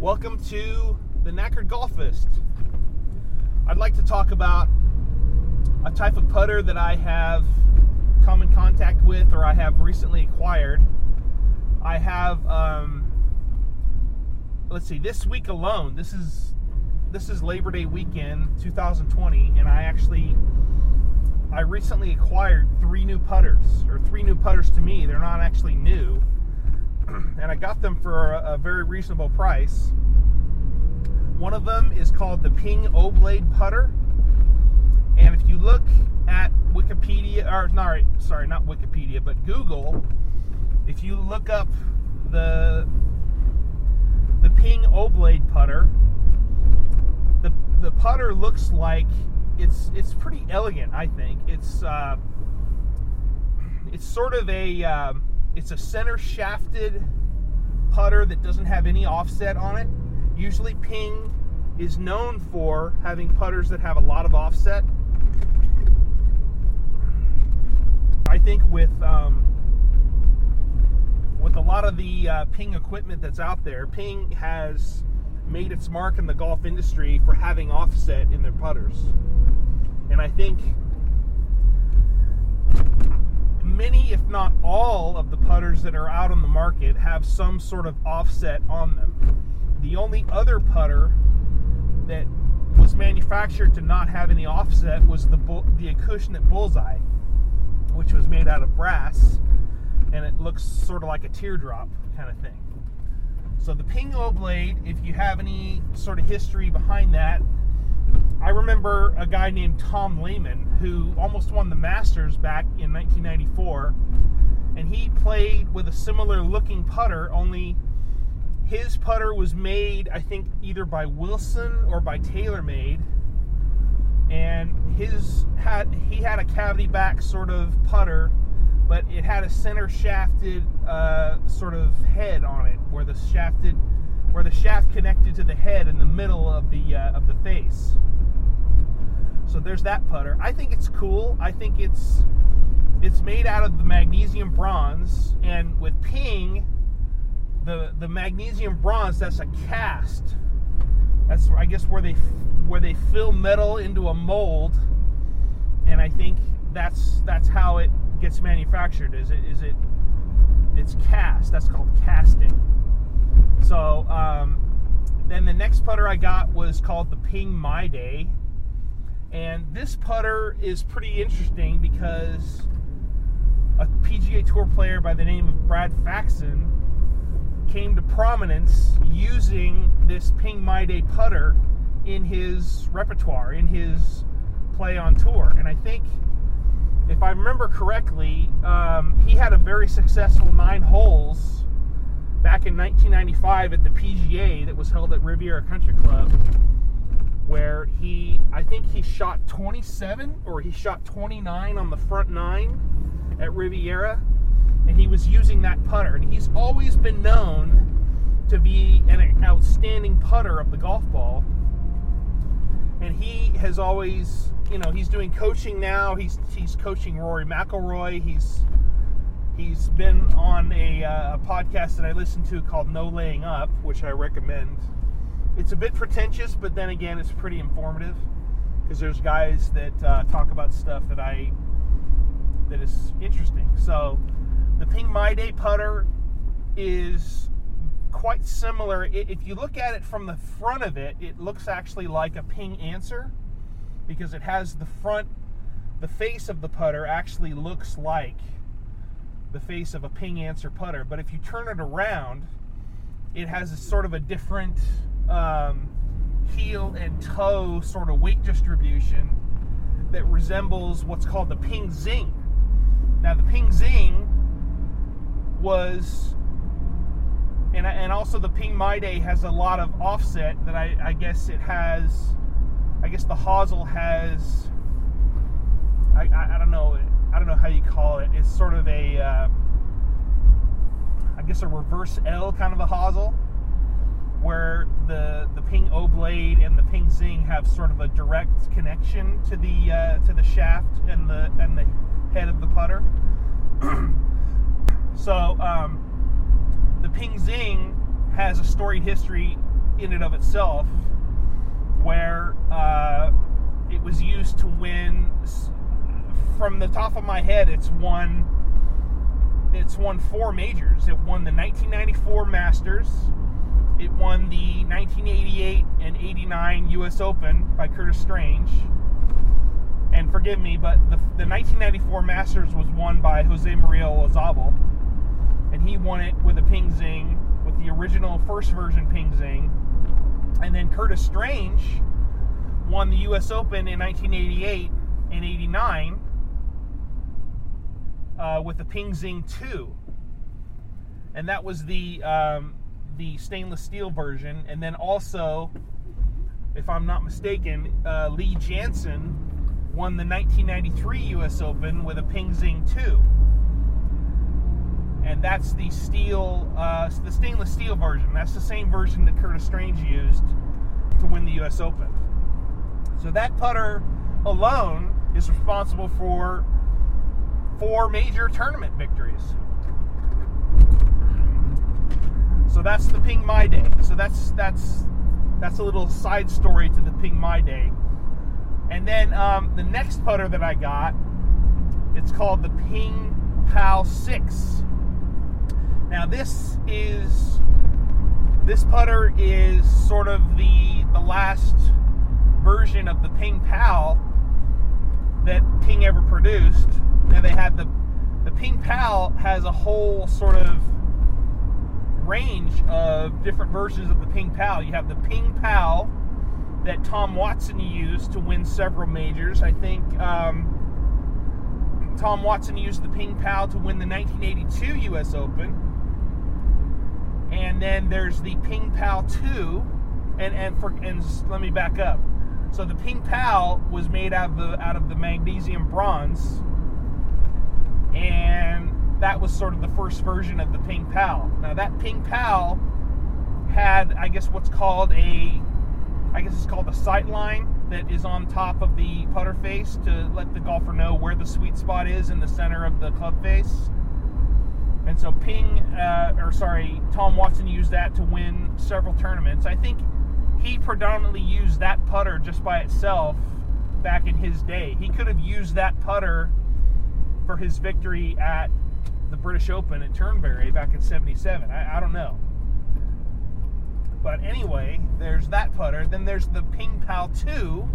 Welcome to the Knackered Golfist. I'd like to talk about a type of putter that I have come in contact with or I have recently acquired. I have, um, let's see, this week alone, this is this is Labor Day weekend 2020, and I actually I recently acquired three new putters, or three new putters to me. They're not actually new, and I got them for a, a very reasonable price. One of them is called the Ping O-Blade putter, and if you look at Wikipedia, or sorry, not Wikipedia, but Google, if you look up the the Ping O-Blade putter, the the putter looks like it's it's pretty elegant. I think it's uh, it's sort of a um, it's a center shafted putter that doesn't have any offset on it. Usually, Ping is known for having putters that have a lot of offset. I think with um, with a lot of the uh, Ping equipment that's out there, Ping has made its mark in the golf industry for having offset in their putters. And I think many, if not all, of the putters that are out on the market have some sort of offset on them. The only other putter that was manufactured to not have any offset was the the Acushnet Bullseye, which was made out of brass, and it looks sort of like a teardrop kind of thing. So the Ping O-Blade, if you have any sort of history behind that, I remember a guy named Tom Lehman who almost won the Masters back in 1994, and he played with a similar looking putter, only his putter was made, I think, either by Wilson or by TaylorMade, and his had he had a cavity back sort of putter but it had a center shafted uh, sort of head on it, where the shafted, where the shaft connected to the head in the middle of the uh, of the face. So there's that putter. I think it's cool. I think it's it's made out of the magnesium bronze, and with Ping, the the magnesium bronze that's a cast. That's I guess where they where they fill metal into a mold, and I think that's that's how it gets manufactured? Is it is it it's cast? That's called casting. So um, then the next putter I got was called the Ping My Day, and this putter is pretty interesting because a PGA Tour player by the name of Brad Faxon came to prominence using this Ping My Day putter in his repertoire, in his play on tour, and I think if I remember correctly, um, he had a very successful nine holes back in 1995 at the PGA that was held at Riviera Country Club, where he, I think he shot 27 or he shot 29 on the front nine at Riviera, and he was using that putter. And he's always been known to be an outstanding putter of the golf ball, and he has always you know he's doing coaching now. He's he's coaching Rory McIlroy. He's he's been on a, uh, a podcast that I listen to called No Laying Up, which I recommend. It's a bit pretentious, but then again, it's pretty informative because there's guys that uh, talk about stuff that I that is interesting. So the Ping My Day putter is quite similar. If you look at it from the front of it, it looks actually like a Ping Answer because it has the front, the face of the putter actually looks like the face of a ping answer putter. But if you turn it around, it has a sort of a different um, heel and toe sort of weight distribution that resembles what's called the ping zing. Now, the ping zing was, and, and also the ping my day has a lot of offset that I, I guess it has I guess the hosel has I, I, I, don't know I don't know how you call it. It's sort of a uh, I guess a reverse L kind of a hosel where the the ping O blade and the ping zing have sort of a direct connection to the uh, to the shaft and the and the head of the putter. so um, the ping zing has a storied history in and of itself, where uh, it was used to win. From the top of my head, it's won. It's won four majors. It won the 1994 Masters. It won the 1988 and 89 U.S. Open by Curtis Strange. And forgive me, but the, the 1994 Masters was won by Jose Maria Olazabal, and he won it with a ping zing, with the original first version ping zing. And then Curtis Strange won the U.S. Open in 1988 and 89 uh, with the Ping Zing 2. And that was the um, the stainless steel version. And then also, if I'm not mistaken, uh, Lee Janzen won the 1993 U.S. Open with a Ping Zing 2. And that's the steel, uh, the stainless steel version. That's the same version that Curtis Strange used to win the U.S. Open. So that putter alone is responsible for four major tournament victories. So that's the Ping My Day. So that's that's that's a little side story to the Ping My Day. And then um, the next putter that I got, it's called the Ping Pal Six. Now this is this putter is sort of the the last version of the Ping Pal that Ping ever produced. And they had the the Ping Pal has a whole sort of range of different versions of the Ping Pal. You have the Ping Pal that Tom Watson used to win several majors. I think um, Tom Watson used the Ping Pal to win the 1982 U.S. Open. And then there's the Ping Pal 2. And, and, for, and let me back up. So the Ping Pal was made out of the out of the magnesium bronze, and that was sort of the first version of the Ping Pal. Now that Ping Pal had, I guess, what's called a, I guess it's called a sight line that is on top of the putter face to let the golfer know where the sweet spot is in the center of the club face. And so Ping, uh, or sorry, Tom Watson used that to win several tournaments. I think he predominantly used that putter just by itself back in his day. He could have used that putter for his victory at the British Open at Turnberry back in 77. I, I don't know. But anyway, there's that putter. Then there's the Ping Pal 2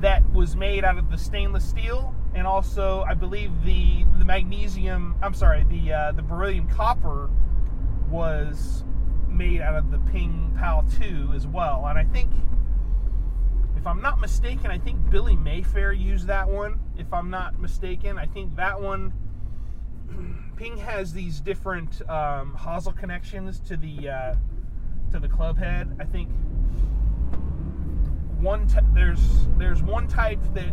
that was made out of the stainless steel and also I believe the the magnesium I'm sorry, the uh, the beryllium copper was made out of the Ping Pal 2 as well. And I think, if I'm not mistaken, I think Billy Mayfair used that one. If I'm not mistaken, I think that one. Ping has these different um, hosel connections to the uh, to the club head. I think one t- there's there's one type that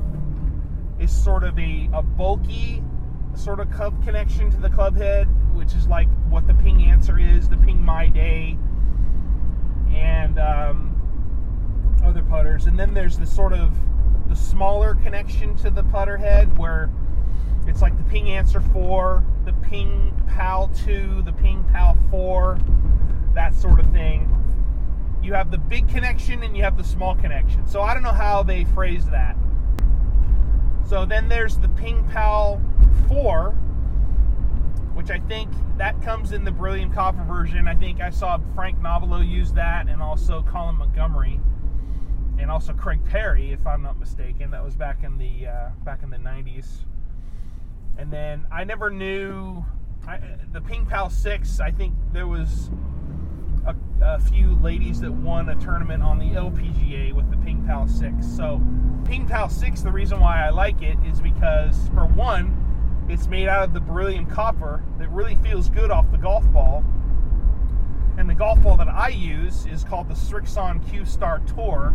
is sort of a, a bulky sort of club connection to the club head, which is like what the ping answer is, the ping my day, and um, other putters. And then there's the sort of the smaller connection to the putter head where it's like the ping answer 4, the ping pal 2, the ping pal 4, that sort of thing. You have the big connection and you have the small connection. So I don't know how they phrase that. So then there's the Ping Pal 4, which I think that comes in the Beryllium Copper version. I think I saw Frank Nobilo use that, and also Colin Montgomerie and also Craig Parry, if I'm not mistaken. That was back in the uh, back in the 90s. And then I never knew I, the Ping Pal 6. I think there was a, a, few ladies that won a tournament on the LPGA with the Ping Pal 6. So, Ping Pal 6, the reason why I like it is because, for one, it's made out of the beryllium copper that really feels good off the golf ball. And the golf ball that I use is called the Strixon Q Star Tour,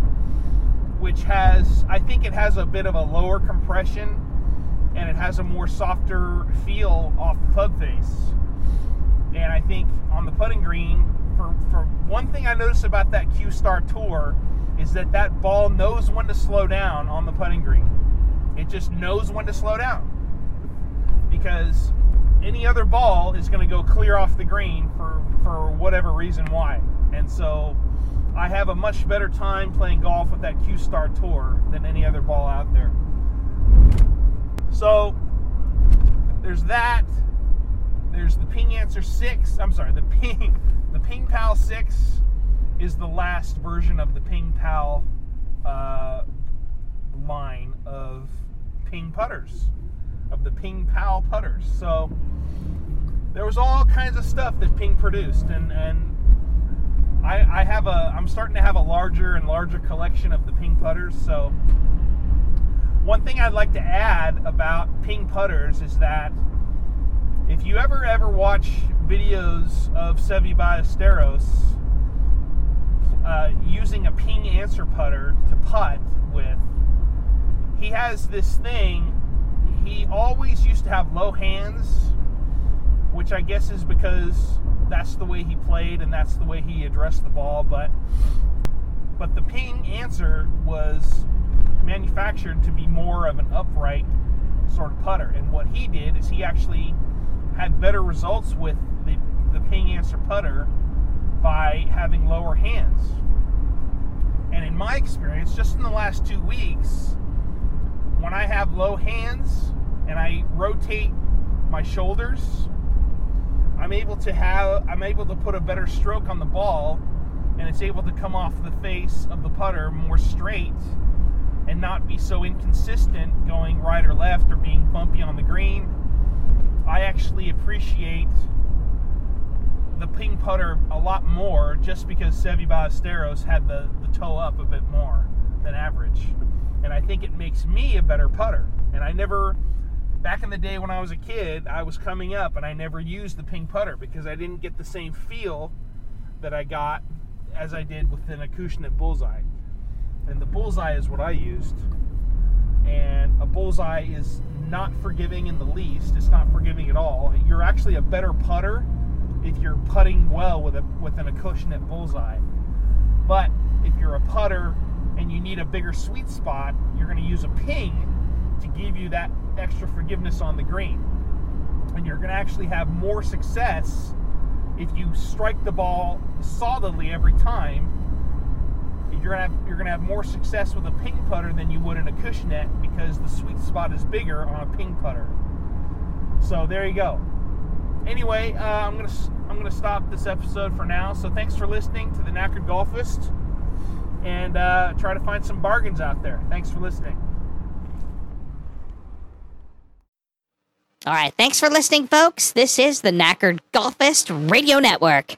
which has, I think it has a bit of a lower compression and it has a more softer feel off the club face. And I think on the putting green, for, for one thing I noticed about that Q Star Tour is that that ball knows when to slow down on the putting green. It just knows when to slow down because any other ball is going to go clear off the green for for whatever reason why. And so I have a much better time playing golf with that Q Star Tour than any other ball out there. So there's that. There's the Ping Answer 6. I'm sorry, the Ping the Ping Pal 6 is the last version of the Ping Pal uh, line of Ping putters, of the Ping Pal putters. So there was all kinds of stuff that Ping produced, and and I, I have a I'm starting to have a larger and larger collection of the Ping putters. So one thing I'd like to add about Ping putters is that if you ever ever watch videos of Seve Ballesteros uh, using a ping answer putter to putt with, he has this thing. He always used to have low hands, which I guess is because that's the way he played and that's the way he addressed the ball. But but the ping answer was manufactured to be more of an upright sort of putter. And what he did is he actually had better results with the, the ping answer putter by having lower hands. And in my experience, just in the last two weeks, when I have low hands and I rotate my shoulders, I'm able to have I'm able to put a better stroke on the ball and it's able to come off the face of the putter more straight and not be so inconsistent going right or left or being bumpy on the green. I actually appreciate the ping putter a lot more just because Seve Ballesteros had the, the toe up a bit more than average. And I think it makes me a better putter. And I never, back in the day when I was a kid, I was coming up and I never used the ping putter because I didn't get the same feel that I got as I did with an Acushnet bullseye. And the bullseye is what I used. And a bullseye is not forgiving in the least. It's not forgiving at all. You're actually a better putter if you're putting well with a with an Acushnet bullseye. But if you're a putter and you need a bigger sweet spot, you're going to use a ping to give you that extra forgiveness on the green. And you're going to actually have more success if you strike the ball solidly every time. You're gonna have you're gonna have more success with a ping putter than you would in Acushnet because the sweet spot is bigger on a ping putter. So there you go anyway, uh, I'm gonna I'm gonna stop this episode for now. So thanks for listening to the Knackered Golfist, and uh, try to find some bargains out there. Thanks for listening. All right, thanks for listening, folks. This is the Knackered Golfist Radio Network.